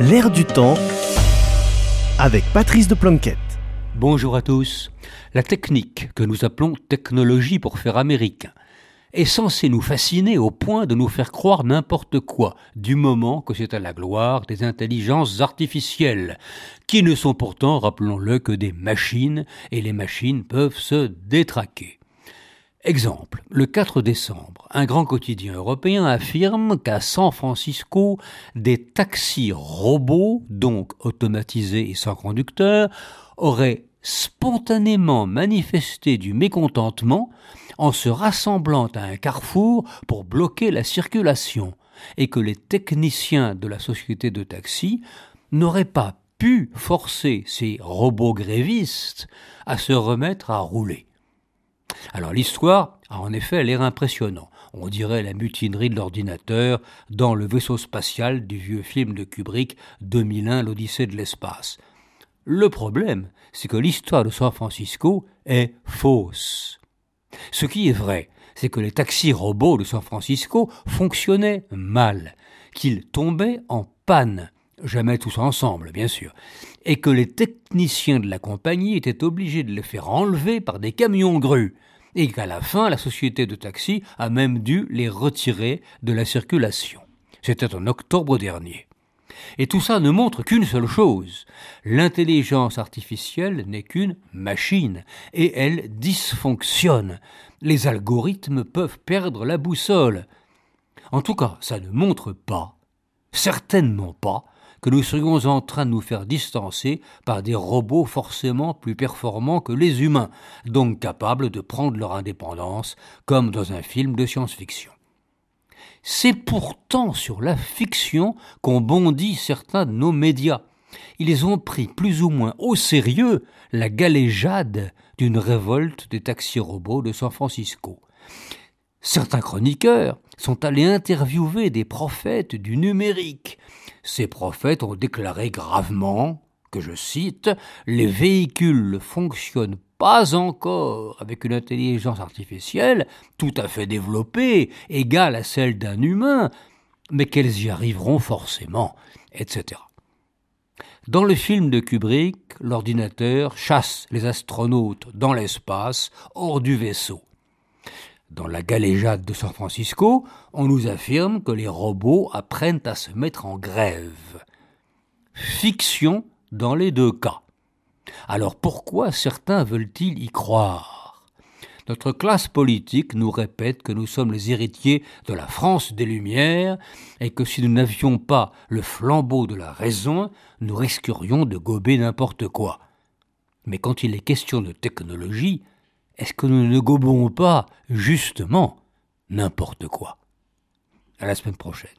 L'air du temps avec Patrice de Planquette. Bonjour à tous. La technique que nous appelons technologie pour faire américain est censée nous fasciner au point de nous faire croire n'importe quoi, du moment que c'est à la gloire des intelligences artificielles, qui ne sont pourtant, rappelons-le, que des machines, et les machines peuvent se détraquer. Exemple, le 4 décembre, un grand quotidien européen affirme qu'à San Francisco, des taxis robots, donc automatisés et sans conducteur, auraient spontanément manifesté du mécontentement en se rassemblant à un carrefour pour bloquer la circulation, et que les techniciens de la société de taxi n'auraient pas pu forcer ces robots grévistes à se remettre à rouler. Alors l'histoire a en effet l'air impressionnant. On dirait la mutinerie de l'ordinateur dans le vaisseau spatial du vieux film de Kubrick 2001 l'Odyssée de l'espace. Le problème, c'est que l'histoire de San Francisco est fausse. Ce qui est vrai, c'est que les taxis robots de San Francisco fonctionnaient mal, qu'ils tombaient en panne, jamais tous ensemble, bien sûr, et que les techniciens de la compagnie étaient obligés de les faire enlever par des camions grues, et qu'à la fin, la société de taxi a même dû les retirer de la circulation. C'était en octobre dernier. Et tout ça ne montre qu'une seule chose. L'intelligence artificielle n'est qu'une machine, et elle dysfonctionne. Les algorithmes peuvent perdre la boussole. En tout cas, ça ne montre pas, certainement pas, que nous serions en train de nous faire distancer par des robots forcément plus performants que les humains, donc capables de prendre leur indépendance, comme dans un film de science-fiction. C'est pourtant sur la fiction qu'ont bondi certains de nos médias. Ils ont pris plus ou moins au sérieux la galéjade d'une révolte des taxis-robots de San Francisco. Certains chroniqueurs sont allés interviewer des prophètes du numérique. Ces prophètes ont déclaré gravement que, je cite, les véhicules fonctionnent pas encore avec une intelligence artificielle tout à fait développée, égale à celle d'un humain, mais qu'elles y arriveront forcément, etc. Dans le film de Kubrick, l'ordinateur chasse les astronautes dans l'espace, hors du vaisseau. Dans la galéjade de San Francisco, on nous affirme que les robots apprennent à se mettre en grève. Fiction dans les deux cas. Alors pourquoi certains veulent-ils y croire? Notre classe politique nous répète que nous sommes les héritiers de la France des Lumières et que si nous n'avions pas le flambeau de la raison, nous risquerions de gober n'importe quoi. Mais quand il est question de technologie, est-ce que nous ne gobons pas justement n'importe quoi? À la semaine prochaine.